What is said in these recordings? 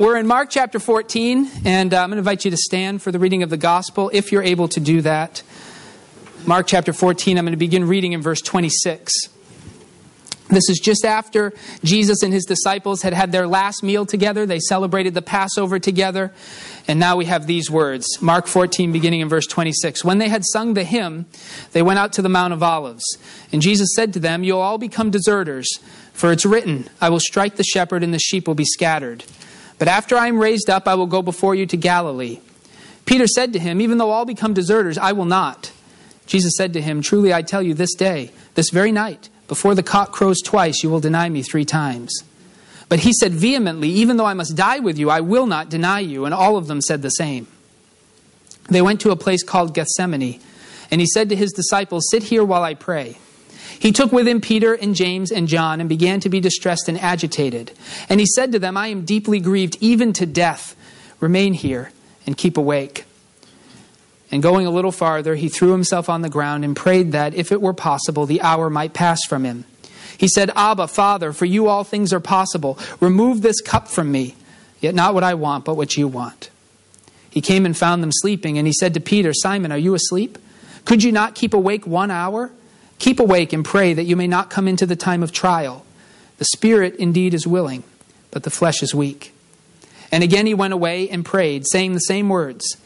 We're in Mark chapter 14, and uh, I'm going to invite you to stand for the reading of the gospel if you're able to do that. Mark chapter 14, I'm going to begin reading in verse 26. This is just after Jesus and his disciples had had their last meal together. They celebrated the Passover together. And now we have these words Mark 14, beginning in verse 26. When they had sung the hymn, they went out to the Mount of Olives. And Jesus said to them, You'll all become deserters, for it's written, I will strike the shepherd, and the sheep will be scattered. But after I am raised up, I will go before you to Galilee. Peter said to him, Even though all become deserters, I will not. Jesus said to him, Truly I tell you, this day, this very night, before the cock crows twice, you will deny me three times. But he said vehemently, Even though I must die with you, I will not deny you. And all of them said the same. They went to a place called Gethsemane, and he said to his disciples, Sit here while I pray. He took with him Peter and James and John and began to be distressed and agitated. And he said to them, I am deeply grieved, even to death. Remain here and keep awake. And going a little farther, he threw himself on the ground and prayed that, if it were possible, the hour might pass from him. He said, Abba, Father, for you all things are possible. Remove this cup from me, yet not what I want, but what you want. He came and found them sleeping, and he said to Peter, Simon, are you asleep? Could you not keep awake one hour? Keep awake and pray that you may not come into the time of trial. The spirit indeed is willing, but the flesh is weak. And again he went away and prayed, saying the same words.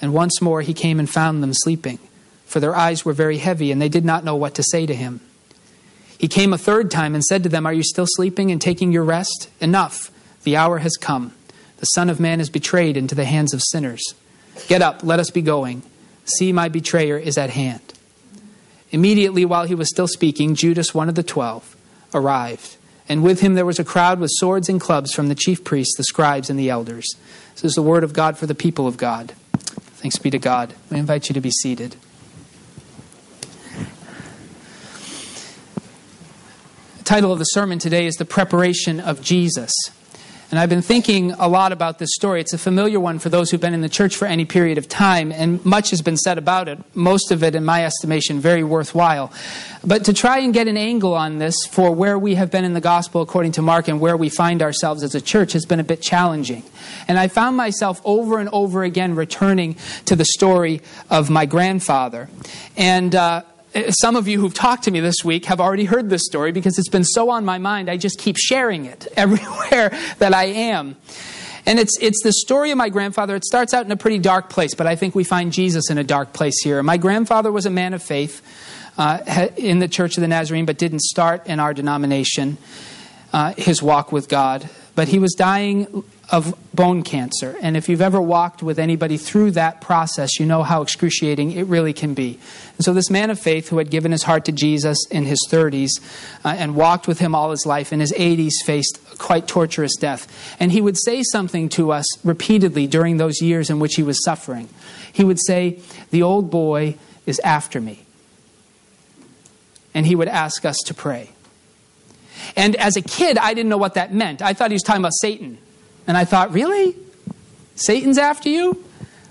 And once more he came and found them sleeping, for their eyes were very heavy, and they did not know what to say to him. He came a third time and said to them, Are you still sleeping and taking your rest? Enough, the hour has come. The Son of Man is betrayed into the hands of sinners. Get up, let us be going. See, my betrayer is at hand. Immediately while he was still speaking, Judas, one of the twelve, arrived. And with him there was a crowd with swords and clubs from the chief priests, the scribes, and the elders. This is the word of God for the people of God. Thanks be to God. I invite you to be seated. The title of the sermon today is The Preparation of Jesus. And I've been thinking a lot about this story. It's a familiar one for those who've been in the church for any period of time, and much has been said about it. Most of it, in my estimation, very worthwhile. But to try and get an angle on this for where we have been in the gospel according to Mark and where we find ourselves as a church has been a bit challenging. And I found myself over and over again returning to the story of my grandfather. And, uh, some of you who've talked to me this week have already heard this story because it's been so on my mind, I just keep sharing it everywhere that I am. And it's, it's the story of my grandfather. It starts out in a pretty dark place, but I think we find Jesus in a dark place here. My grandfather was a man of faith uh, in the Church of the Nazarene, but didn't start in our denomination, uh, his walk with God. But he was dying of bone cancer. And if you've ever walked with anybody through that process, you know how excruciating it really can be. And so, this man of faith who had given his heart to Jesus in his 30s uh, and walked with him all his life, in his 80s faced quite torturous death. And he would say something to us repeatedly during those years in which he was suffering. He would say, The old boy is after me. And he would ask us to pray. And as a kid, I didn't know what that meant. I thought he was talking about Satan. And I thought, really? Satan's after you?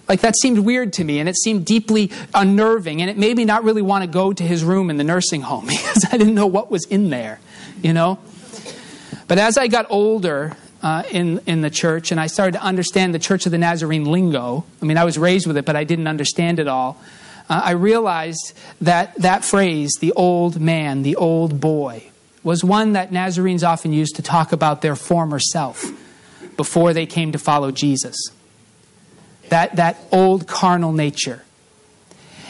Like that seemed weird to me and it seemed deeply unnerving and it made me not really want to go to his room in the nursing home because I didn't know what was in there, you know? But as I got older uh, in, in the church and I started to understand the Church of the Nazarene lingo, I mean, I was raised with it, but I didn't understand it all. Uh, I realized that that phrase, the old man, the old boy, was one that Nazarenes often used to talk about their former self before they came to follow Jesus. That, that old carnal nature.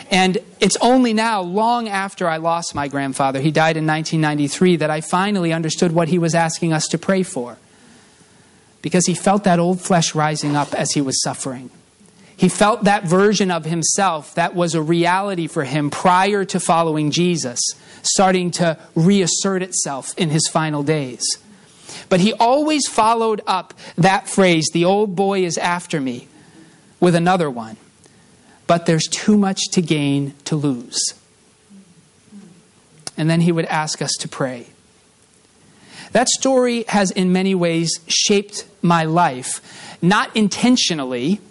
And it's only now, long after I lost my grandfather, he died in 1993, that I finally understood what he was asking us to pray for. Because he felt that old flesh rising up as he was suffering. He felt that version of himself that was a reality for him prior to following Jesus starting to reassert itself in his final days. But he always followed up that phrase, the old boy is after me, with another one. But there's too much to gain to lose. And then he would ask us to pray. That story has, in many ways, shaped my life, not intentionally,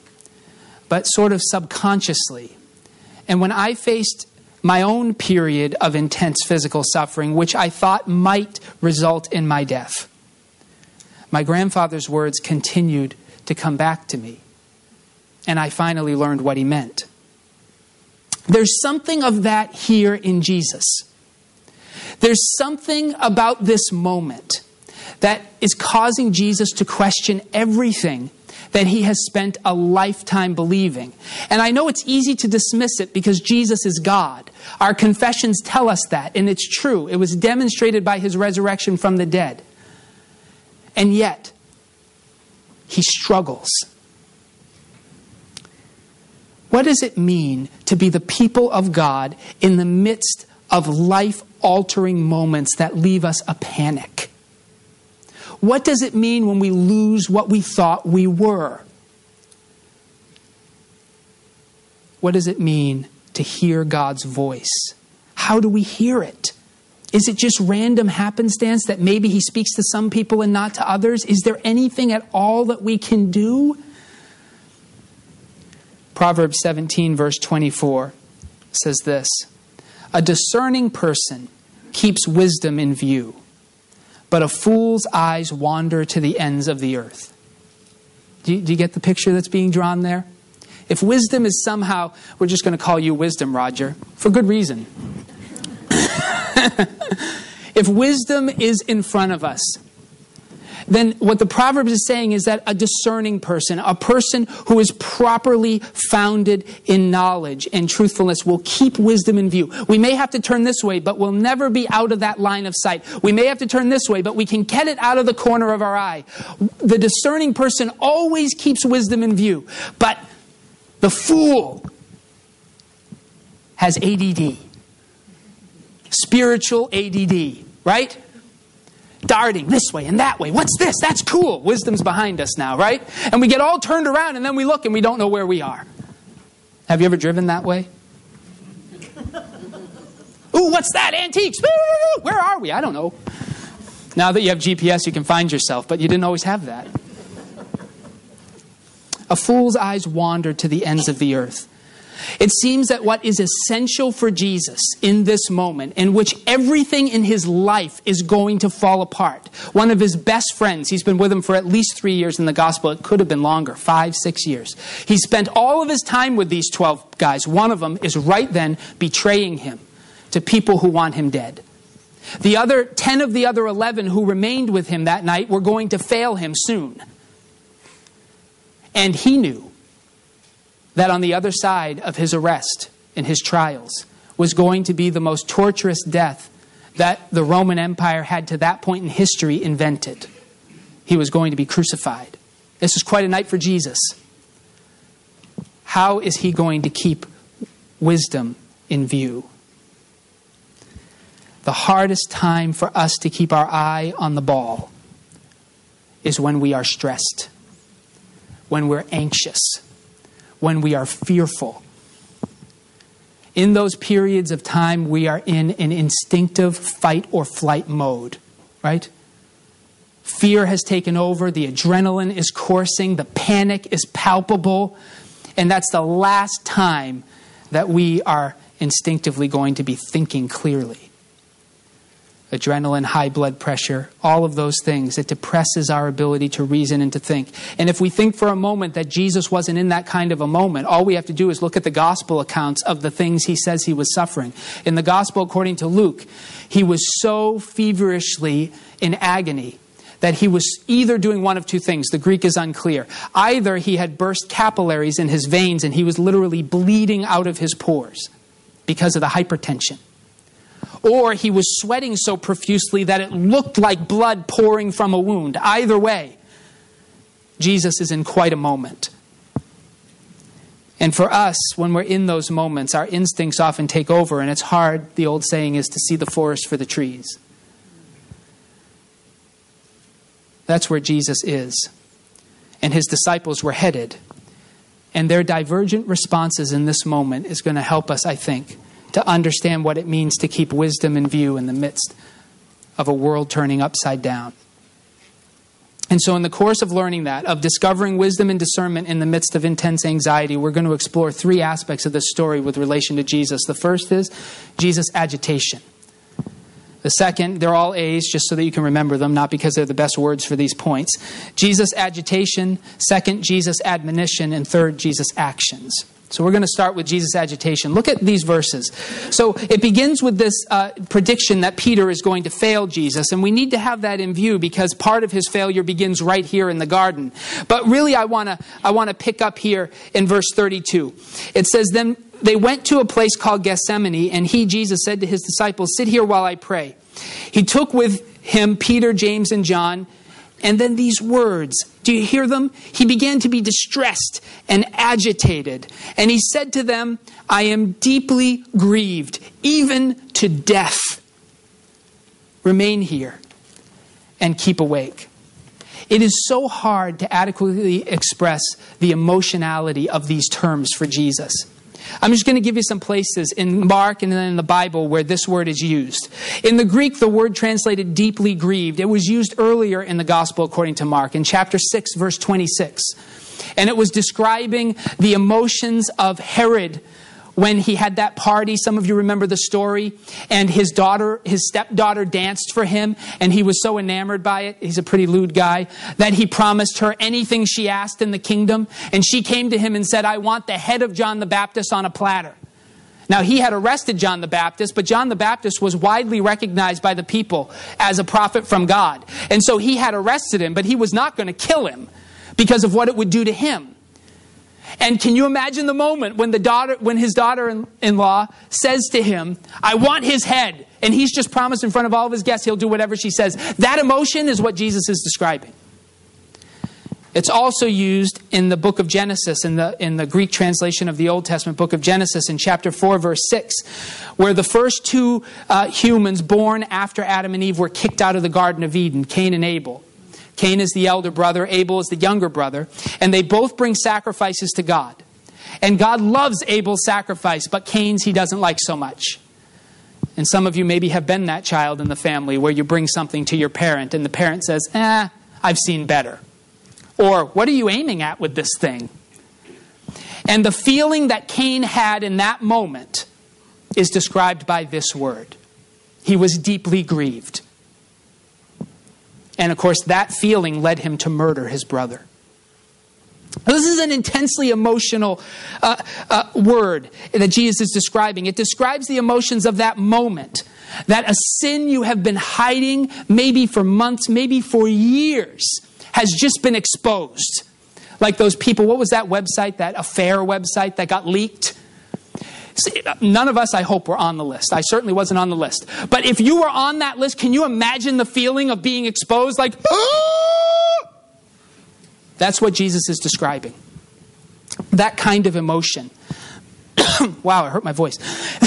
but sort of subconsciously. And when I faced my own period of intense physical suffering, which I thought might result in my death, my grandfather's words continued to come back to me. And I finally learned what he meant. There's something of that here in Jesus. There's something about this moment that is causing Jesus to question everything that he has spent a lifetime believing. And I know it's easy to dismiss it because Jesus is God. Our confessions tell us that, and it's true. It was demonstrated by his resurrection from the dead. And yet, he struggles. What does it mean to be the people of God in the midst of life altering moments that leave us a panic? What does it mean when we lose what we thought we were? What does it mean to hear God's voice? How do we hear it? Is it just random happenstance that maybe He speaks to some people and not to others? Is there anything at all that we can do? Proverbs 17, verse 24 says this A discerning person keeps wisdom in view, but a fool's eyes wander to the ends of the earth. Do you, do you get the picture that's being drawn there? If wisdom is somehow, we're just going to call you wisdom, Roger, for good reason. if wisdom is in front of us, then what the Proverbs is saying is that a discerning person, a person who is properly founded in knowledge and truthfulness, will keep wisdom in view. We may have to turn this way, but we'll never be out of that line of sight. We may have to turn this way, but we can get it out of the corner of our eye. The discerning person always keeps wisdom in view, but the fool has ADD, spiritual ADD, right? Darting this way and that way. What's this? That's cool. Wisdom's behind us now, right? And we get all turned around and then we look and we don't know where we are. Have you ever driven that way? Ooh, what's that? Antiques. Where are we? I don't know. Now that you have GPS, you can find yourself, but you didn't always have that. A fool's eyes wander to the ends of the earth. It seems that what is essential for Jesus in this moment, in which everything in his life is going to fall apart, one of his best friends, he's been with him for at least three years in the gospel, it could have been longer, five, six years. He spent all of his time with these 12 guys. One of them is right then betraying him to people who want him dead. The other 10 of the other 11 who remained with him that night were going to fail him soon. And he knew that on the other side of his arrest and his trials was going to be the most torturous death that the Roman Empire had to that point in history invented. He was going to be crucified. This was quite a night for Jesus. How is he going to keep wisdom in view? The hardest time for us to keep our eye on the ball is when we are stressed, when we're anxious when we are fearful. In those periods of time, we are in an instinctive fight or flight mode, right? Fear has taken over, the adrenaline is coursing, the panic is palpable, and that's the last time that we are instinctively going to be thinking clearly adrenaline, high blood pressure, all of those things. It depresses our ability to reason and to think. And if we think for a moment that Jesus wasn't in that kind of a moment, all we have to do is look at the gospel accounts of the things he says he was suffering. In the gospel, according to Luke, he was so feverishly in agony that he was either doing one of two things. The Greek is unclear. Either he had burst capillaries in his veins and he was literally bleeding out of his pores because of the hypertension or he was sweating so profusely that it looked like blood pouring from a wound. Either way, Jesus is in quite a moment. And for us, when we're in those moments, our instincts often take over, and it's hard, the old saying is, to see the forest for the trees. That's where Jesus is. And his disciples were headed. And their divergent responses in this moment is going to help us, I think, to understand what it means to keep wisdom in view in the midst of a world turning upside down. And so, in the course of learning that, of discovering wisdom and discernment in the midst of intense anxiety, we're going to explore three aspects of this story with relation to Jesus. The first is Jesus' agitation. The second, they're all A's just so that you can remember them, not because they're the best words for these points. Jesus' agitation. Second, Jesus' admonition. And third, Jesus' actions. So we're going to start with Jesus' agitation. Look at these verses. So it begins with this uh, prediction that Peter is going to fail Jesus, and we need to have that in view because part of his failure begins right here in the garden. But really, I want to I want to pick up here in verse 32. It says, "Then they went to a place called Gethsemane, and he, Jesus, said to his disciples, Sit here while I pray. He took with him Peter, James, and John, and then these words. Do you hear them? He began to be distressed and agitated. And he said to them, I am deeply grieved, even to death. Remain here and keep awake. It is so hard to adequately express the emotionality of these terms for Jesus. I'm just going to give you some places in Mark and then in the Bible where this word is used. In the Greek, the word translated deeply grieved. It was used earlier in the gospel according to Mark, in chapter 6, verse 26. And it was describing the emotions of Herod when he had that party. Some of you remember the story. And his daughter, his stepdaughter danced for him, and he was so enamored by it. He's a pretty lewd guy that he promised her anything she asked in the kingdom. And she came to him and said, I want the head of John the Baptist on a platter. Now, he had arrested John the Baptist, but John the Baptist was widely recognized by the people as a prophet from God. And so he had arrested him, but he was not going to kill him because of what it would do to him. And can you imagine the moment when the daughter, when his daughter-in-law says to him, "I want his head," and he's just promised in front of all of his guests he'll do whatever she says. That emotion is what Jesus is describing. It's also used in the book of Genesis, in the, in the Greek translation of the Old Testament book of Genesis, in chapter 4, verse 6, where the first two uh, humans born after Adam and Eve were kicked out of the Garden of Eden, Cain and Abel. Cain is the elder brother, Abel is the younger brother, and they both bring sacrifices to God. And God loves Abel's sacrifice, but Cain's he doesn't like so much. And some of you maybe have been that child in the family where you bring something to your parent and the parent says, eh, I've seen better. Or, what are you aiming at with this thing? And the feeling that Cain had in that moment is described by this word. He was deeply grieved. And of course, that feeling led him to murder his brother. This is an intensely emotional uh, uh, word that Jesus is describing. It describes the emotions of that moment. That a sin you have been hiding, maybe for months, maybe for years, has just been exposed. Like those people, what was that website, that affair website that got leaked? None of us, I hope, were on the list. I certainly wasn't on the list. But if you were on that list, can you imagine the feeling of being exposed? Like, ah! That's what Jesus is describing. That kind of emotion. wow, I hurt my voice.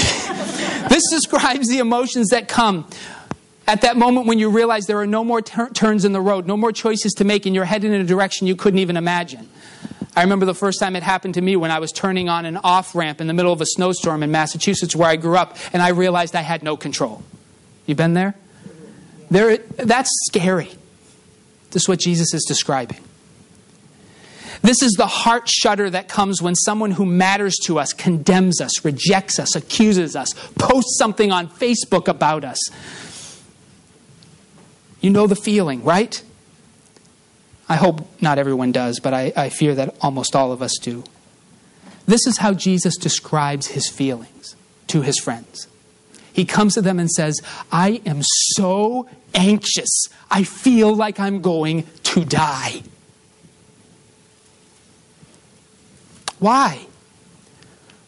this describes the emotions that come at that moment when you realize there are no more ter- turns in the road, no more choices to make, and you're headed in a direction you couldn't even imagine. I remember the first time it happened to me when I was turning on an off ramp in the middle of a snowstorm in Massachusetts where I grew up, and I realized I had no control. You been there? There, that's scary. This is what Jesus is describing. This is the heart shudder that comes when someone who matters to us condemns us, rejects us, accuses us, posts something on Facebook about us. You know the feeling, right? I hope not everyone does, but I, I fear that almost all of us do. This is how Jesus describes his feelings to his friends. He comes to them and says, I am so anxious. I feel like I'm going to die. Why?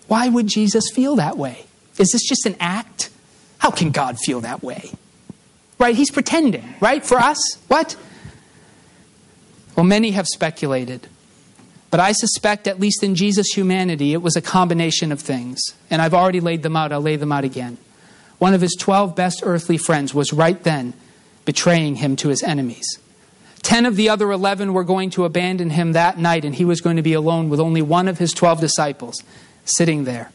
Why would Jesus feel that way? Is this just an act? How can God feel that way? Right? He's pretending, right? For us? What? Well, many have speculated. But I suspect, at least in Jesus' humanity, it was a combination of things. And I've already laid them out. I'll lay them out again. One of his 12 best earthly friends was right then betraying him to his enemies. Ten of the other 11 were going to abandon him that night, and he was going to be alone with only one of his 12 disciples sitting there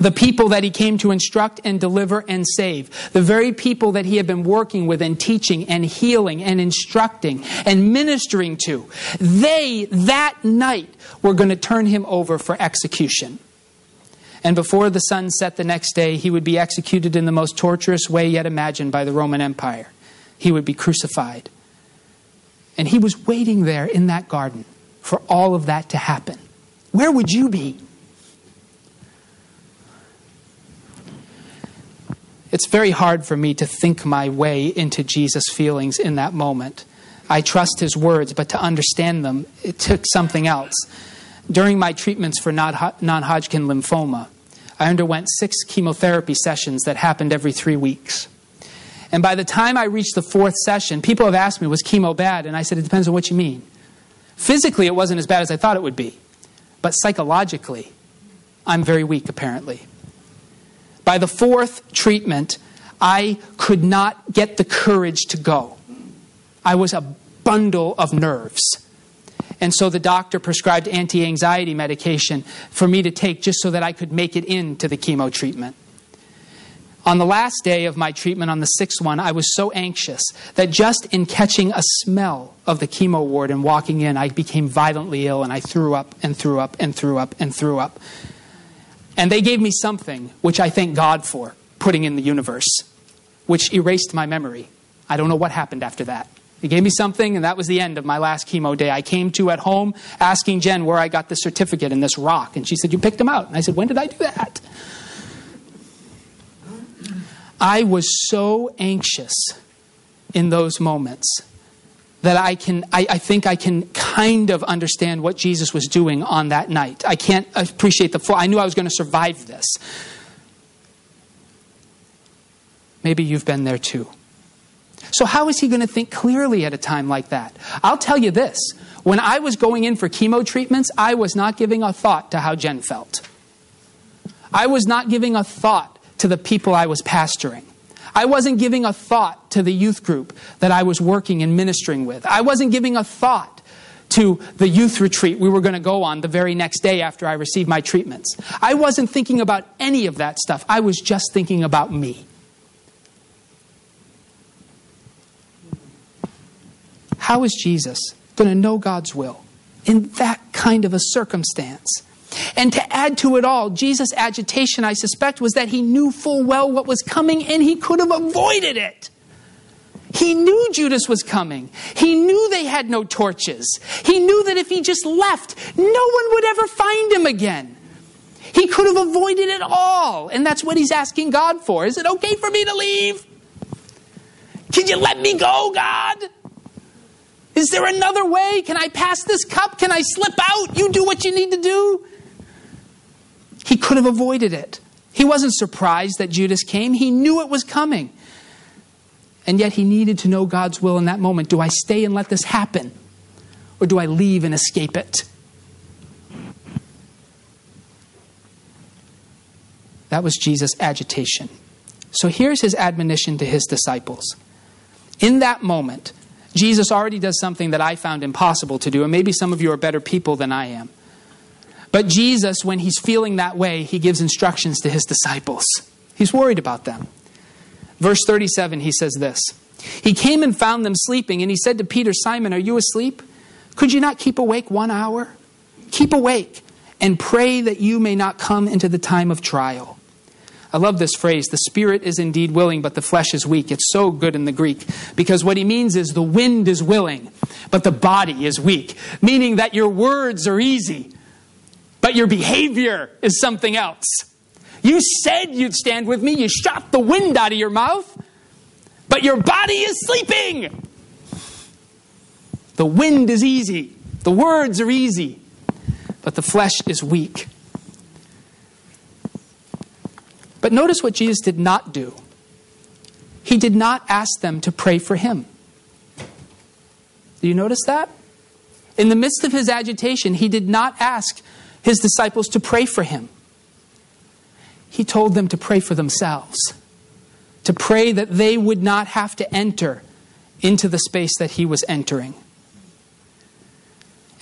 the people that he came to instruct and deliver and save, the very people that he had been working with and teaching and healing and instructing and ministering to, they that night were going to turn him over for execution. And before the sun set the next day, he would be executed in the most torturous way yet imagined by the Roman Empire. He would be crucified. And he was waiting there in that garden for all of that to happen. Where would you be? It's very hard for me to think my way into Jesus' feelings in that moment. I trust his words, but to understand them, it took something else. During my treatments for non Hodgkin lymphoma, I underwent six chemotherapy sessions that happened every three weeks. And by the time I reached the fourth session, people have asked me, was chemo bad? And I said, it depends on what you mean. Physically, it wasn't as bad as I thought it would be. But psychologically, I'm very weak, apparently. By the fourth treatment, I could not get the courage to go. I was a bundle of nerves. And so the doctor prescribed anti anxiety medication for me to take just so that I could make it into the chemo treatment. On the last day of my treatment, on the sixth one, I was so anxious that just in catching a smell of the chemo ward and walking in, I became violently ill and I threw up and threw up and threw up and threw up. And they gave me something which I thank God for putting in the universe, which erased my memory. I don't know what happened after that. They gave me something, and that was the end of my last chemo day. I came to at home asking Jen where I got the certificate and this rock. And she said, You picked them out. And I said, When did I do that? I was so anxious in those moments that I can I, I, think I can kind of understand what Jesus was doing on that night. I can't appreciate the full I knew I was going to survive this. Maybe you've been there too. So how is he going to think clearly at a time like that? I'll tell you this. When I was going in for chemo treatments, I was not giving a thought to how Jen felt. I was not giving a thought to the people I was pastoring. I wasn't giving a thought to the youth group that I was working and ministering with. I wasn't giving a thought to the youth retreat we were going to go on the very next day after I received my treatments. I wasn't thinking about any of that stuff. I was just thinking about me. How is Jesus going to know God's will in that kind of a circumstance? And to add to it all, Jesus' agitation, I suspect, was that he knew full well what was coming and he could have avoided it. He knew Judas was coming. He knew they had no torches. He knew that if he just left, no one would ever find him again. He could have avoided it all. And that's what he's asking God for. Is it okay for me to leave? Can you let me go, God? Is there another way? Can I pass this cup? Can I slip out? You do what you need to do. He could have avoided it. He wasn't surprised that Judas came, he knew it was coming. And yet he needed to know God's will in that moment. Do I stay and let this happen? Or do I leave and escape it? That was Jesus' agitation. So here's his admonition to his disciples. In that moment, Jesus already does something that I found impossible to do, and maybe some of you are better people than I am. But Jesus, when he's feeling that way, he gives instructions to his disciples. He's worried about them. Verse 37, he says this He came and found them sleeping, and he said to Peter, Simon, are you asleep? Could you not keep awake one hour? Keep awake and pray that you may not come into the time of trial. I love this phrase the spirit is indeed willing, but the flesh is weak. It's so good in the Greek because what he means is the wind is willing, but the body is weak, meaning that your words are easy, but your behavior is something else. You said you'd stand with me, you shot the wind out of your mouth, but your body is sleeping. The wind is easy, the words are easy, but the flesh is weak. But notice what Jesus did not do. He did not ask them to pray for him. Do you notice that? In the midst of his agitation, he did not ask his disciples to pray for him. He told them to pray for themselves, to pray that they would not have to enter into the space that he was entering.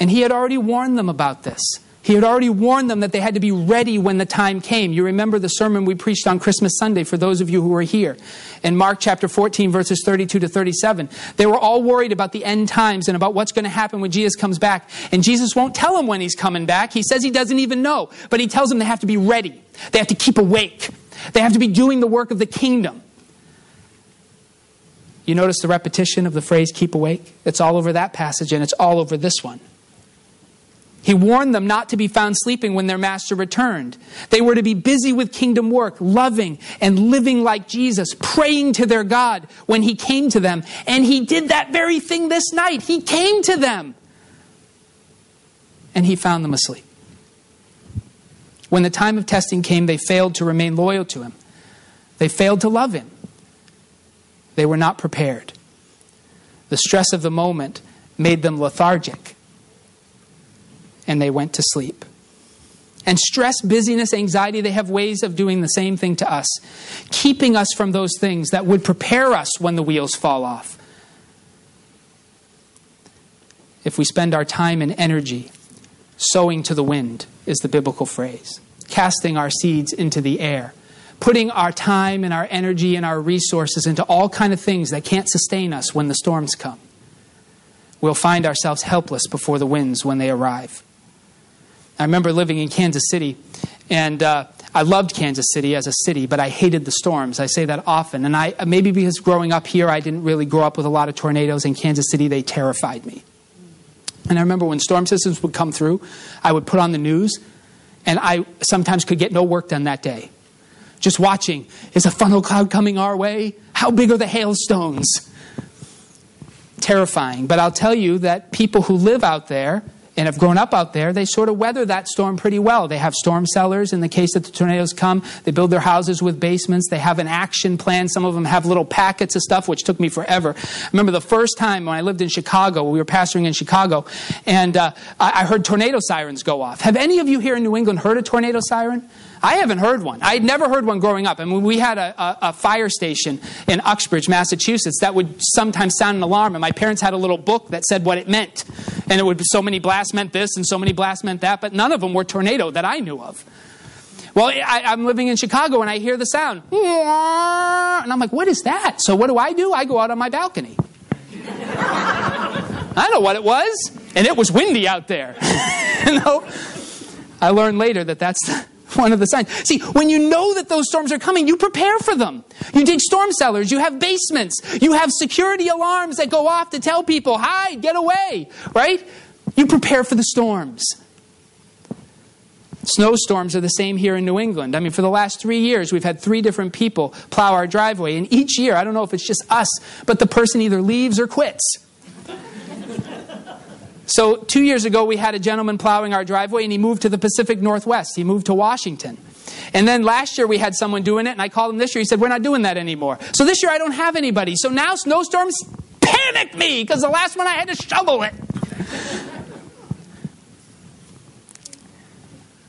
And he had already warned them about this. He had already warned them that they had to be ready when the time came. You remember the sermon we preached on Christmas Sunday for those of you who were here. In Mark chapter 14, verses 32 to 37. They were all worried about the end times and about what's going to happen when Jesus comes back. And Jesus won't tell them when he's coming back. He says he doesn't even know. But he tells them they have to be ready. They have to keep awake. They have to be doing the work of the kingdom. You notice the repetition of the phrase keep awake? It's all over that passage and it's all over this one. He warned them not to be found sleeping when their master returned. They were to be busy with kingdom work, loving and living like Jesus, praying to their God when he came to them. And he did that very thing this night. He came to them. And he found them asleep. When the time of testing came, they failed to remain loyal to him. They failed to love him. They were not prepared. The stress of the moment made them lethargic and they went to sleep. And stress, busyness, anxiety, they have ways of doing the same thing to us, keeping us from those things that would prepare us when the wheels fall off. If we spend our time and energy sowing to the wind, is the biblical phrase, casting our seeds into the air, putting our time and our energy and our resources into all kind of things that can't sustain us when the storms come. We'll find ourselves helpless before the winds when they arrive. I remember living in Kansas City, and uh, I loved Kansas City as a city, but I hated the storms. I say that often, and I maybe because growing up here, I didn't really grow up with a lot of tornadoes. In Kansas City, they terrified me. And I remember when storm systems would come through, I would put on the news, and I sometimes could get no work done that day. Just watching, is a funnel cloud coming our way? How big are the hailstones? Terrifying. But I'll tell you that people who live out there and have grown up out there, they sort of weather that storm pretty well. They have storm cellars in the case that the tornadoes come. They build their houses with basements. They have an action plan. Some of them have little packets of stuff, which took me forever. I remember the first time when I lived in Chicago, we were pastoring in Chicago, and uh, I heard tornado sirens go off. Have any of you here in New England heard a tornado siren? I haven't heard one. I had never heard one growing up. I mean, we had a, a, a, fire station in Uxbridge, Massachusetts, that would sometimes sound an alarm, and my parents had a little book that said what it meant. And it would be so many blasts meant this, and so many blasts meant that, but none of them were tornado that I knew of. Well, I, I'm living in Chicago, and I hear the sound. And I'm like, what is that? So what do I do? I go out on my balcony. I know what it was, and it was windy out there. you know? I learned later that that's one of the signs. See, when you know that those storms are coming, you prepare for them. You dig storm cellars, you have basements, you have security alarms that go off to tell people, hide, get away, right? You prepare for the storms. Snowstorms are the same here in New England. I mean, for the last three years, we've had three different people plow our driveway. And each year, I don't know if it's just us, but the person either leaves or quits. So, two years ago, we had a gentleman plowing our driveway, and he moved to the Pacific Northwest. He moved to Washington. And then last year, we had someone doing it, and I called him this year. He said, We're not doing that anymore. So, this year, I don't have anybody. So now snowstorms panic me because the last one I had to shovel it.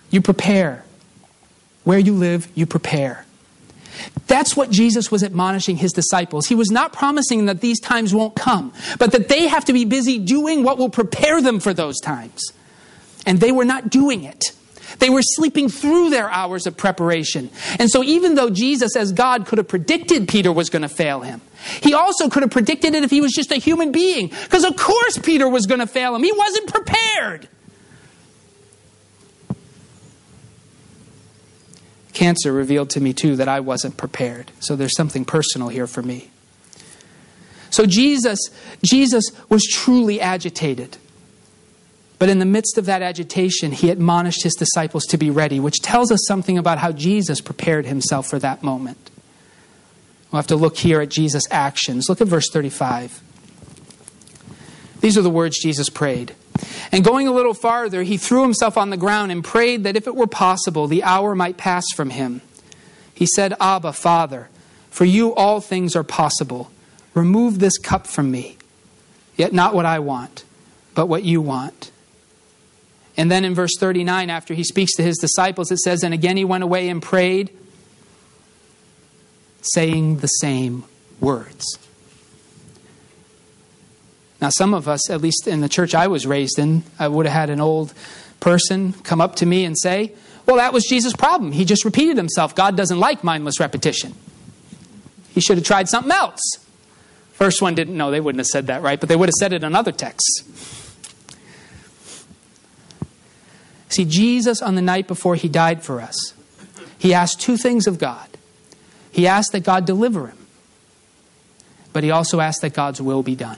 you prepare. Where you live, you prepare. That's what Jesus was admonishing his disciples. He was not promising that these times won't come, but that they have to be busy doing what will prepare them for those times. And they were not doing it. They were sleeping through their hours of preparation. And so, even though Jesus, as God, could have predicted Peter was going to fail him, he also could have predicted it if he was just a human being. Because, of course, Peter was going to fail him. He wasn't prepared. Cancer revealed to me, too, that I wasn't prepared. So there's something personal here for me. So Jesus, Jesus was truly agitated. But in the midst of that agitation, he admonished his disciples to be ready, which tells us something about how Jesus prepared himself for that moment. We'll have to look here at Jesus' actions. Look at verse 35. These are the words Jesus prayed. And going a little farther, he threw himself on the ground and prayed that if it were possible, the hour might pass from him. He said, Abba, Father, for you all things are possible. Remove this cup from me. Yet not what I want, but what you want. And then in verse 39, after he speaks to his disciples, it says, And again he went away and prayed, saying the same words. Now, some of us, at least in the church I was raised in, I would have had an old person come up to me and say, Well, that was Jesus' problem. He just repeated himself. God doesn't like mindless repetition. He should have tried something else. First one didn't know, they wouldn't have said that, right? But they would have said it in other texts. See, Jesus, on the night before he died for us, he asked two things of God. He asked that God deliver him, but he also asked that God's will be done.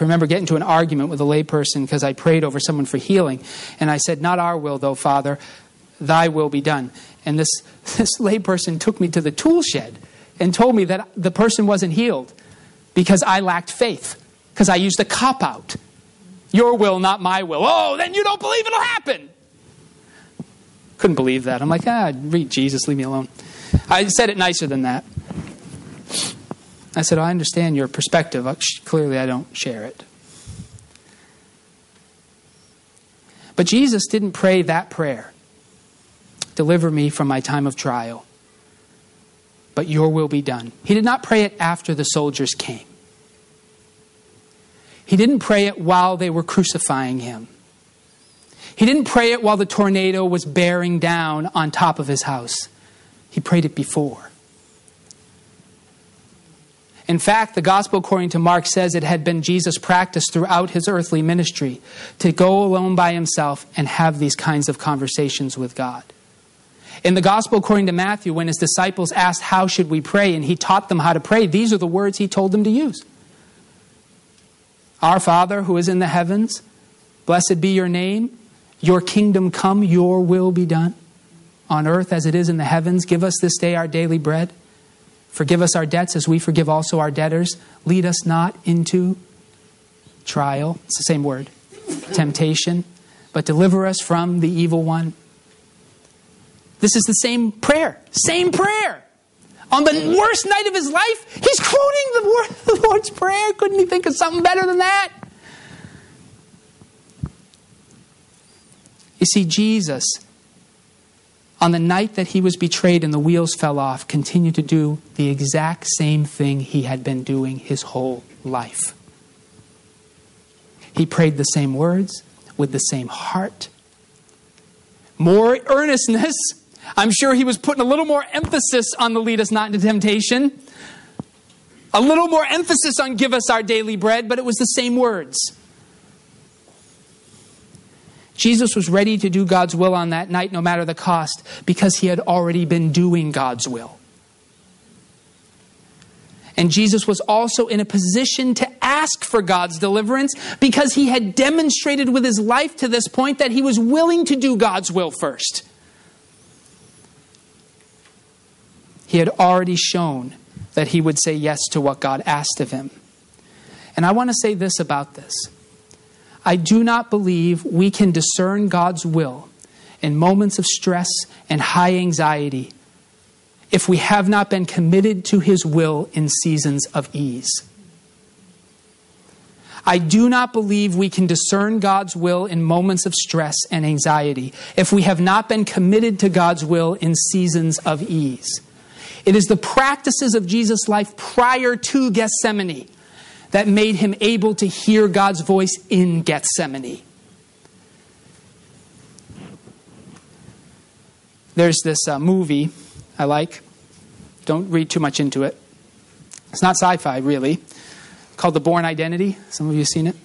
I remember getting to an argument with a layperson because I prayed over someone for healing, and I said, Not our will, though, Father, thy will be done. And this, this layperson took me to the tool shed and told me that the person wasn't healed because I lacked faith, because I used a cop out. Your will, not my will. Oh, then you don't believe it'll happen. Couldn't believe that. I'm like, ah, read Jesus, leave me alone. I said it nicer than that. I said, I understand your perspective. Clearly, I don't share it. But Jesus didn't pray that prayer Deliver me from my time of trial, but your will be done. He did not pray it after the soldiers came. He didn't pray it while they were crucifying him. He didn't pray it while the tornado was bearing down on top of his house. He prayed it before. In fact, the gospel according to Mark says it had been Jesus' practice throughout his earthly ministry to go alone by himself and have these kinds of conversations with God. In the gospel according to Matthew, when his disciples asked, How should we pray? and he taught them how to pray, these are the words he told them to use. Our Father who is in the heavens, blessed be your name. Your kingdom come, your will be done on earth as it is in the heavens. Give us this day our daily bread. Forgive us our debts as we forgive also our debtors. Lead us not into trial. It's the same word. Temptation. But deliver us from the evil one. This is the same prayer. Same prayer. On the worst night of his life, he's quoting the, Lord's Prayer. Couldn't he think of something better than that? You see, Jesus, on the night that he was betrayed and the wheels fell off, continued to do the exact same thing he had been doing his whole life. He prayed the same words with the same heart, more earnestness I'm sure he was putting a little more emphasis on the lead us not into temptation, a little more emphasis on give us our daily bread, but it was the same words. Jesus was ready to do God's will on that night, no matter the cost, because he had already been doing God's will. And Jesus was also in a position to ask for God's deliverance because he had demonstrated with his life to this point that he was willing to do God's will first. He had already shown that he would say yes to what God asked of him. And I want to say this about this I do not believe we can discern God's will in moments of stress and high anxiety if we have not been committed to his will in seasons of ease. I do not believe we can discern God's will in moments of stress and anxiety if we have not been committed to God's will in seasons of ease. It is the practices of Jesus' life prior to Gethsemane that made him able to hear God's voice in Gethsemane. There's this uh, movie I like. Don't read too much into it. It's not sci fi, really, called The Bourne Identity. Some of you have seen it.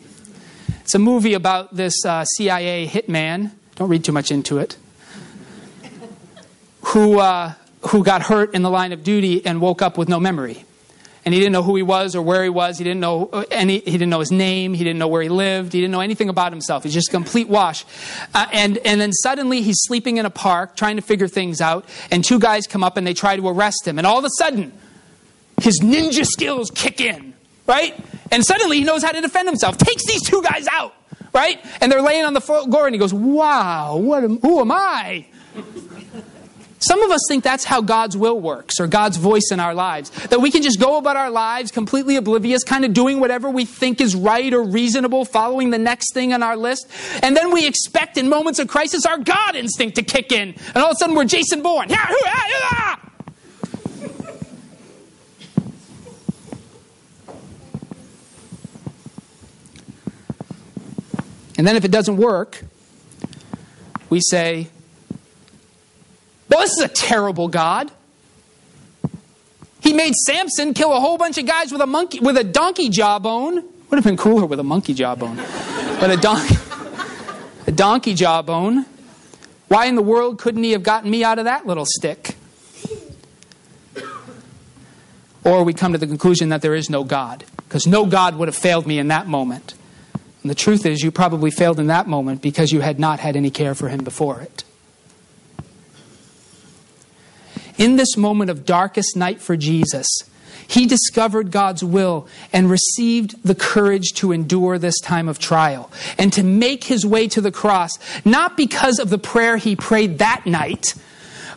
It's a movie about this uh, CIA hitman. Don't read too much into it. Who uh, who got hurt in the line of duty and woke up with no memory. And he didn't know who he was or where he was. He didn't know any, he didn't know his name. He didn't know where he lived. He didn't know anything about himself. He's just a complete wash. Uh, and, and then suddenly he's sleeping in a park trying to figure things out. And two guys come up and they try to arrest him. And all of a sudden, his ninja skills kick in, right? And suddenly he knows how to defend himself. Takes these two guys out, right? And they're laying on the floor and he goes, wow, what am, who am I? Some of us think that's how God's will works or God's voice in our lives. That we can just go about our lives completely oblivious, kind of doing whatever we think is right or reasonable, following the next thing on our list. And then we expect in moments of crisis our God instinct to kick in. And all of a sudden we're Jason Bourne. And then if it doesn't work, we say, well, this is a terrible God. He made Samson kill a whole bunch of guys with a monkey with a donkey jawbone. Would have been cooler with a monkey jawbone. but a donkey a donkey jawbone. Why in the world couldn't he have gotten me out of that little stick? Or we come to the conclusion that there is no God, because no God would have failed me in that moment. And the truth is, you probably failed in that moment because you had not had any care for him before it. In this moment of darkest night for Jesus, he discovered God's will and received the courage to endure this time of trial and to make his way to the cross, not because of the prayer he prayed that night,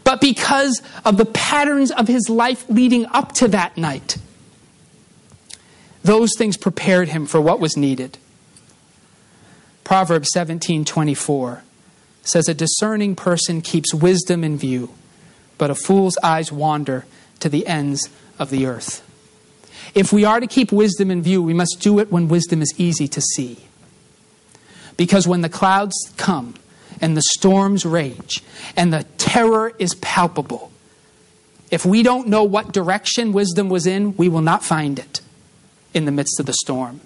but because of the patterns of his life leading up to that night. Those things prepared him for what was needed. Proverbs 17:24 says a discerning person keeps wisdom in view but a fool's eyes wander to the ends of the earth. If we are to keep wisdom in view, we must do it when wisdom is easy to see. Because when the clouds come and the storms rage and the terror is palpable, if we don't know what direction wisdom was in, we will not find it in the midst of the storm.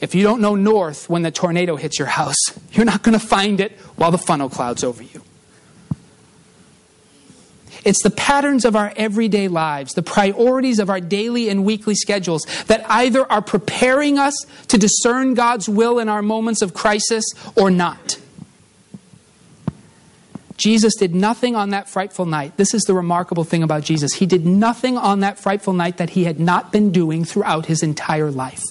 If you don't know north when the tornado hits your house, you're not going to find it while the funnel clouds over you. It's the patterns of our everyday lives, the priorities of our daily and weekly schedules that either are preparing us to discern God's will in our moments of crisis or not. Jesus did nothing on that frightful night. This is the remarkable thing about Jesus. He did nothing on that frightful night that he had not been doing throughout his entire life.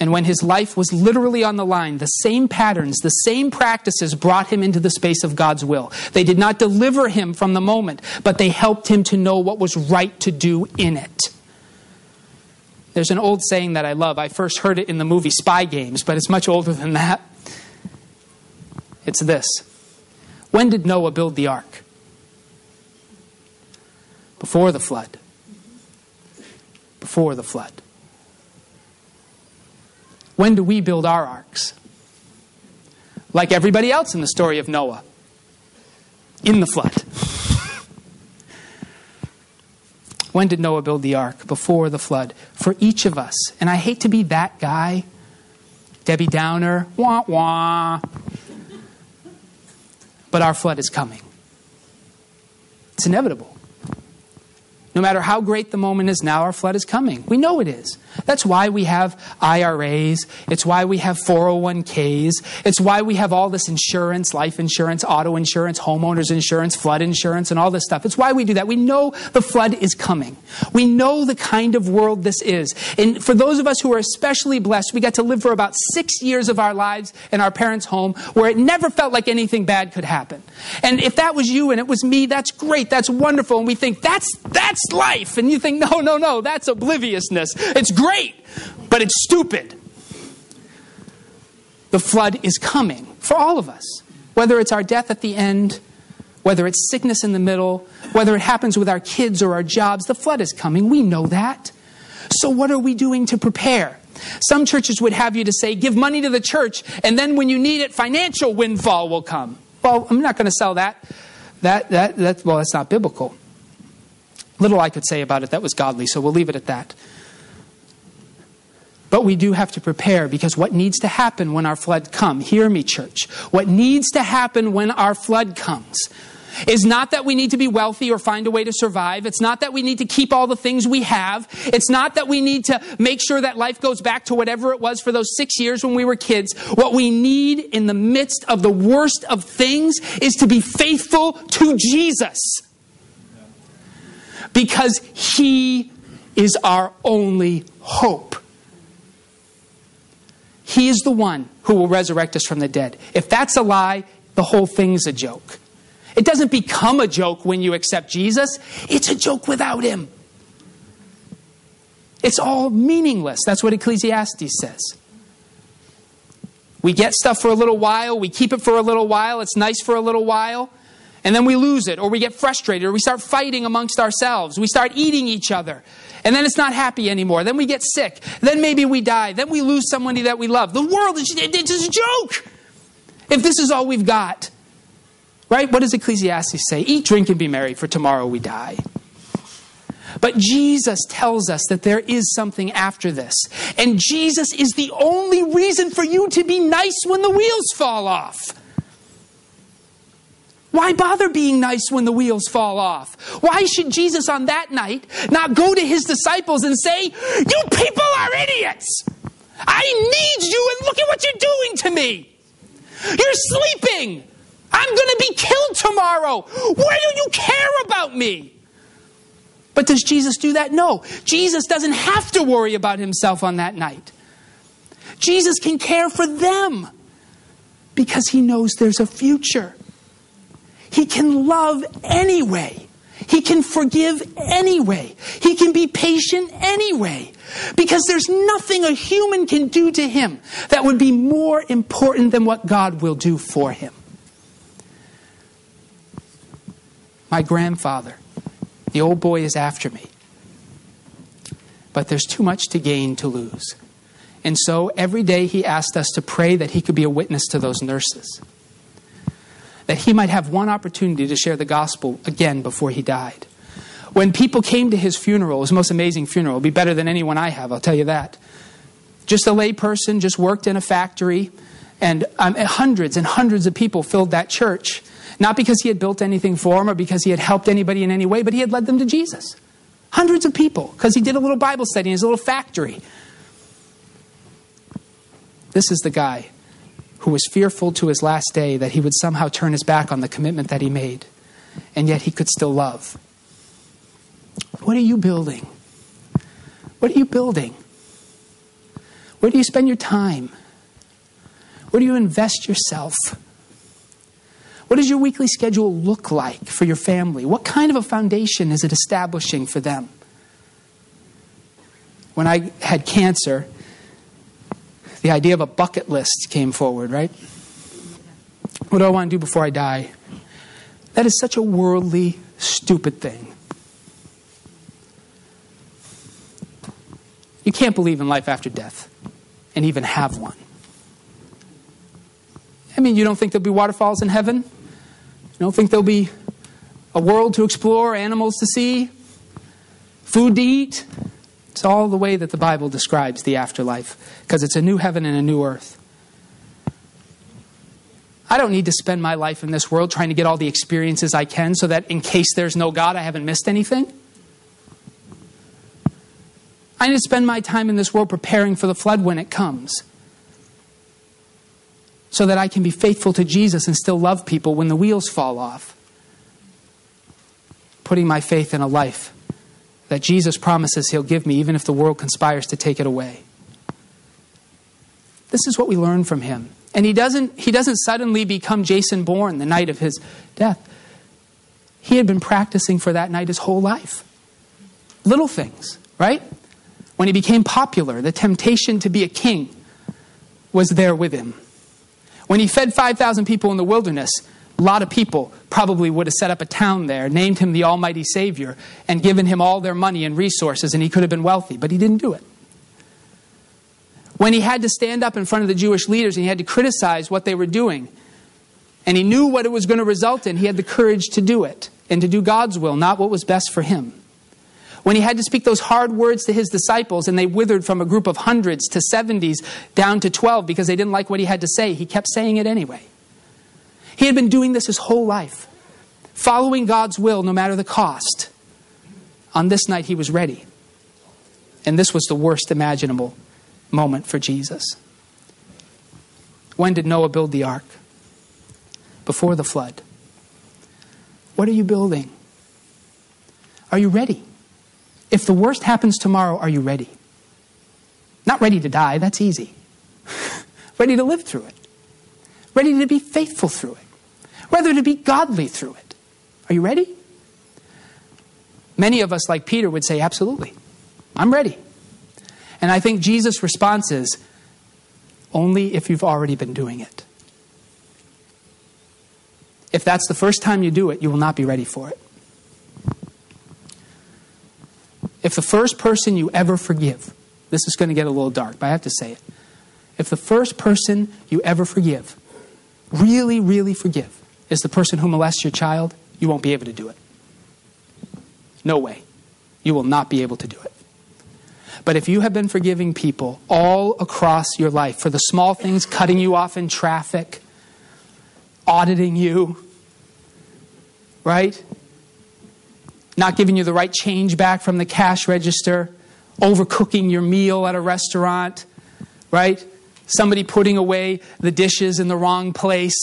And when his life was literally on the line, the same patterns, the same practices brought him into the space of God's will. They did not deliver him from the moment, but they helped him to know what was right to do in it. There's an old saying that I love. I first heard it in the movie Spy Games, but it's much older than that. It's this When did Noah build the ark? Before the flood. Before the flood. When do we build our arks? Like everybody else in the story of Noah, in the flood. when did Noah build the ark? Before the flood. For each of us. And I hate to be that guy, Debbie Downer, wah wah. But our flood is coming. It's inevitable. No matter how great the moment is now, our flood is coming. We know it is. That's why we have IRAs. It's why we have 401ks. It's why we have all this insurance, life insurance, auto insurance, homeowners insurance, flood insurance, and all this stuff. It's why we do that. We know the flood is coming. We know the kind of world this is. And for those of us who are especially blessed, we got to live for about six years of our lives in our parents' home where it never felt like anything bad could happen. And if that was you and it was me, that's great. That's wonderful. And we think, that's, that's life. And you think, no, no, no, that's obliviousness. It's great, but it's stupid. The flood is coming for all of us, whether it's our death at the end, whether it's sickness in the middle, whether it happens with our kids or our jobs, the flood is coming. We know that. So, what are we doing to prepare? Some churches would have you to say, give money to the church, and then when you need it, financial windfall will come. Well, I'm not going to sell that. That, that, that. Well, that's not biblical. Little I could say about it that was godly, so we'll leave it at that. But we do have to prepare because what needs to happen when our flood comes, hear me, church, what needs to happen when our flood comes is not that we need to be wealthy or find a way to survive. It's not that we need to keep all the things we have. It's not that we need to make sure that life goes back to whatever it was for those six years when we were kids. What we need in the midst of the worst of things is to be faithful to Jesus because He is our only hope. He is the one who will resurrect us from the dead. If that's a lie, the whole thing's a joke. It doesn't become a joke when you accept Jesus, it's a joke without Him. It's all meaningless. That's what Ecclesiastes says. We get stuff for a little while, we keep it for a little while, it's nice for a little while, And then we lose it, or we get frustrated, or we start fighting amongst ourselves. We start eating each other. And then it's not happy anymore. Then we get sick. Then maybe we die. Then we lose somebody that we love. The world is just a joke. If this is all we've got. Right? What does Ecclesiastes say? Eat, drink, and be merry, for tomorrow we die. But Jesus tells us that there is something after this. And Jesus is the only reason for you to be nice when the wheels fall off. Why bother being nice when the wheels fall off? Why should Jesus on that night not go to his disciples and say, You people are idiots! I need you, and look at what you're doing to me! You're sleeping! I'm going to be killed tomorrow! Why do you care about me? But does Jesus do that? No. Jesus doesn't have to worry about himself on that night. Jesus can care for them because he knows there's a future. He can love anyway. He can forgive anyway. He can be patient anyway. Because there's nothing a human can do to him that would be more important than what God will do for him. My grandfather the old boy is after me. But there's too much to gain to lose. And so every day he asked us to pray that he could be a witness to those nurses. That he might have one opportunity to share the gospel again before he died. When people came to his funeral, his most amazing funeral. It'll be better than anyone I have, I'll tell you that. Just a lay person, just worked in a factory, and um, hundreds and hundreds of people filled that church. Not because he had built anything for them or because he had helped anybody in any way, but he had led them to Jesus. Hundreds of people, because he did a little Bible study in his little factory. This is the guy who was fearful to his last day that he would somehow turn his back on the commitment that he made, and yet he could still love. What are you building? What are you building? Where do you spend your time? Where do you invest yourself? What does your weekly schedule look like for your family? What kind of a foundation is it establishing for them? When I had cancer, the idea of a bucket list came forward, right? What do I want to do before I die? That is such a worldly, stupid thing. You can't believe in life after death and even have one. I mean, you don't think there'll be waterfalls in heaven? You don't think there'll be a world to explore, animals to see, food to eat? It's all the way that the Bible describes the afterlife because it's a new heaven and a new earth. I don't need to spend my life in this world trying to get all the experiences I can so that in case there's no God, I haven't missed anything. I need to spend my time in this world preparing for the flood when it comes so that I can be faithful to Jesus and still love people when the wheels fall off. Putting my faith in a life that Jesus promises He'll give me, even if the world conspires to take it away. This is what we learn from Him. And He doesn't, he doesn't suddenly become Jason Bourne the night of His death. He had been practicing for that night his whole life. Little things, right? When he became popular, the temptation to be a king was there with him. When he fed 5,000 people in the wilderness, a lot of people probably would have set up a town there, named him the Almighty Savior, and given him all their money and resources, and he could have been wealthy, but he didn't do it. When he had to stand up in front of the Jewish leaders and he had to criticize what they were doing, and he knew what it was going to result in, he had the courage to do it and to do God's will, not what was best for him. When he had to speak those hard words to his disciples and they withered from a group of hundreds to 70s down to 12 because they didn't like what he had to say, he kept saying it anyway. He had been doing this his whole life, following God's will no matter the cost. On this night, he was ready. And this was the worst imaginable moment for Jesus. When did Noah build the ark? Before the flood. What are you building? Are you ready? If the worst happens tomorrow, are you ready? Not ready to die, that's easy. ready to live through it. Ready to be faithful through it. Rather to be godly through it. Are you ready? Many of us, like Peter, would say, Absolutely. I'm ready. And I think Jesus' response is only if you've already been doing it. If that's the first time you do it, you will not be ready for it. If the first person you ever forgive, this is going to get a little dark, but I have to say it. If the first person you ever forgive, really, really forgive, is the person who molests your child, you won't be able to do it. No way. You will not be able to do it. But if you have been forgiving people all across your life for the small things, cutting you off in traffic, auditing you, right? Not giving you the right change back from the cash register, overcooking your meal at a restaurant, right? Somebody putting away the dishes in the wrong place.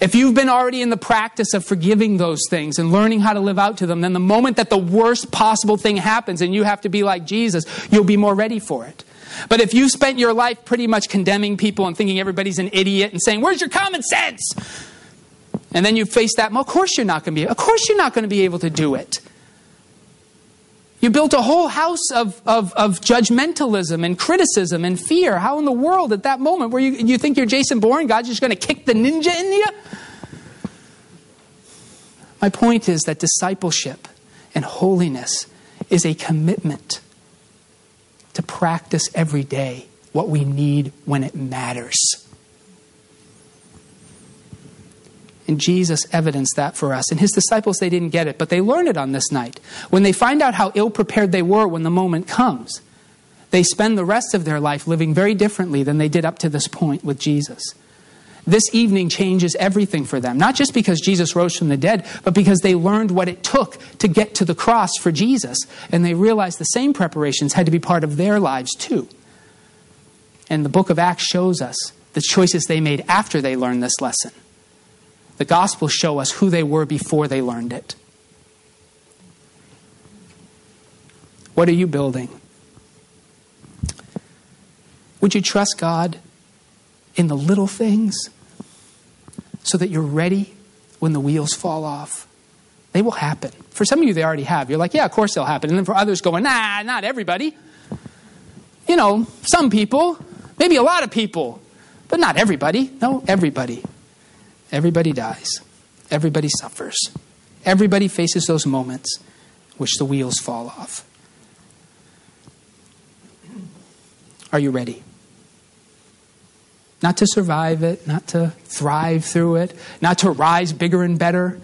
If you've been already in the practice of forgiving those things and learning how to live out to them, then the moment that the worst possible thing happens and you have to be like Jesus, you'll be more ready for it. But if you spent your life pretty much condemning people and thinking everybody's an idiot and saying, Where's your common sense? And then you face that, well, of course you're not going to be, of course you're not going to be able to do it. You built a whole house of, of, of, judgmentalism and criticism and fear. How in the world at that moment where you, you think you're Jason Bourne, God's just going to kick the ninja in you? My point is that discipleship and holiness is a commitment to practice every day what we need when it matters. And Jesus evidenced that for us. And his disciples, they didn't get it, but they learn it on this night. When they find out how ill prepared they were when the moment comes, they spend the rest of their life living very differently than they did up to this point with Jesus. This evening changes everything for them, not just because Jesus rose from the dead, but because they learned what it took to get to the cross for Jesus. And they realized the same preparations had to be part of their lives too. And the book of Acts shows us the choices they made after they learned this lesson. The Gospels show us who they were before they learned it. What are you building? Would you trust God in the little things so that you're ready when the wheels fall off? They will happen. For some of you, they already have. You're like, yeah, of course they'll happen. And then for others, going, nah, not everybody. You know, some people, maybe a lot of people, but not everybody. No, everybody. Everybody dies. Everybody suffers. Everybody faces those moments which the wheels fall off. Are you ready? Not to survive it, not to thrive through it, not to rise bigger and better,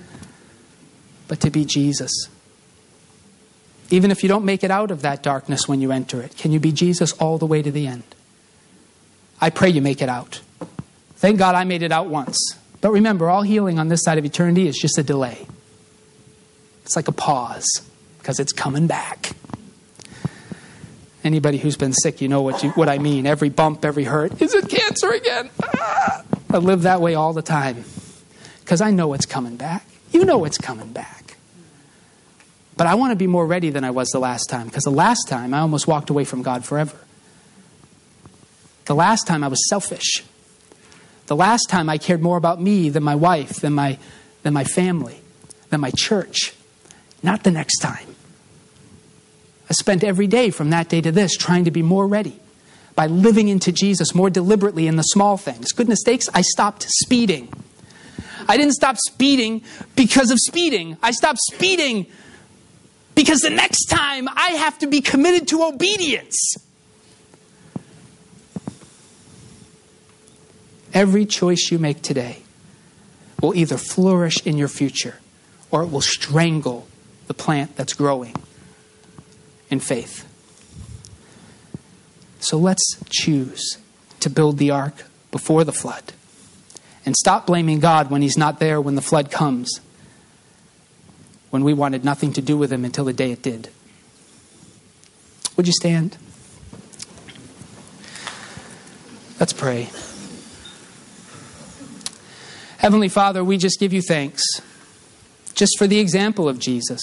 but to be Jesus. Even if you don't make it out of that darkness when you enter it, can you be Jesus all the way to the end? I pray you make it out. Thank God I made it out once. But remember, all healing on this side of eternity is just a delay. It's like a pause because it's coming back. Anybody who's been sick, you know what, you, what I mean. Every bump, every hurt. Is it cancer again? Ah! I live that way all the time because I know it's coming back. You know it's coming back. But I want to be more ready than I was the last time because the last time I almost walked away from God forever. The last time I was selfish. The last time I cared more about me than my wife, than my, than my family, than my church. Not the next time. I spent every day from that day to this trying to be more ready by living into Jesus more deliberately in the small things. Goodness sakes, I stopped speeding. I didn't stop speeding because of speeding. I stopped speeding because the next time I have to be committed to obedience. Every choice you make today will either flourish in your future or it will strangle the plant that's growing in faith. So let's choose to build the ark before the flood and stop blaming God when He's not there when the flood comes, when we wanted nothing to do with Him until the day it did. Would you stand? Let's pray. Heavenly Father, we just give you thanks just for the example of Jesus.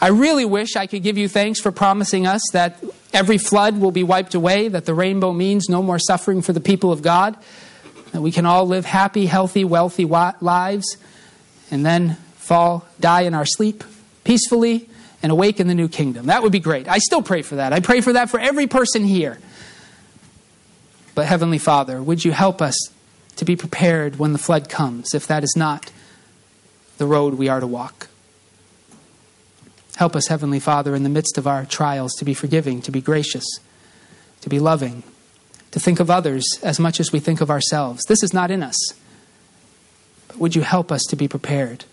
I really wish I could give you thanks for promising us that every flood will be wiped away, that the rainbow means no more suffering for the people of God, that we can all live happy, healthy, wealthy lives, and then fall, die in our sleep peacefully, and awake in the new kingdom. That would be great. I still pray for that. I pray for that for every person here. But Heavenly Father, would you help us to be prepared when the flood comes, if that is not the road we are to walk. Help us, Heavenly Father, in the midst of our trials to be forgiving, to be gracious, to be loving, to think of others as much as we think of ourselves. This is not in us. But would you help us to be prepared?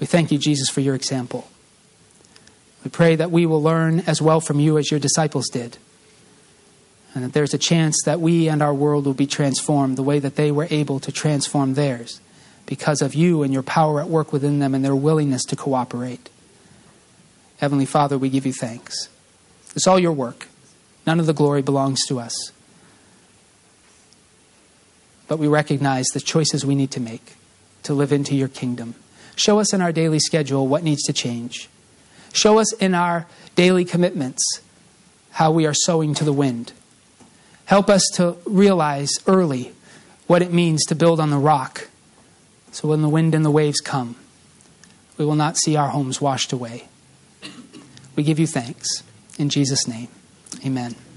We thank you, Jesus, for your example. We pray that we will learn as well from you as your disciples did. And that there's a chance that we and our world will be transformed the way that they were able to transform theirs because of you and your power at work within them and their willingness to cooperate. Heavenly Father, we give you thanks. It's all your work. None of the glory belongs to us. But we recognize the choices we need to make to live into your kingdom. Show us in our daily schedule what needs to change. Show us in our daily commitments how we are sowing to the wind. Help us to realize early what it means to build on the rock so when the wind and the waves come, we will not see our homes washed away. We give you thanks. In Jesus' name, amen.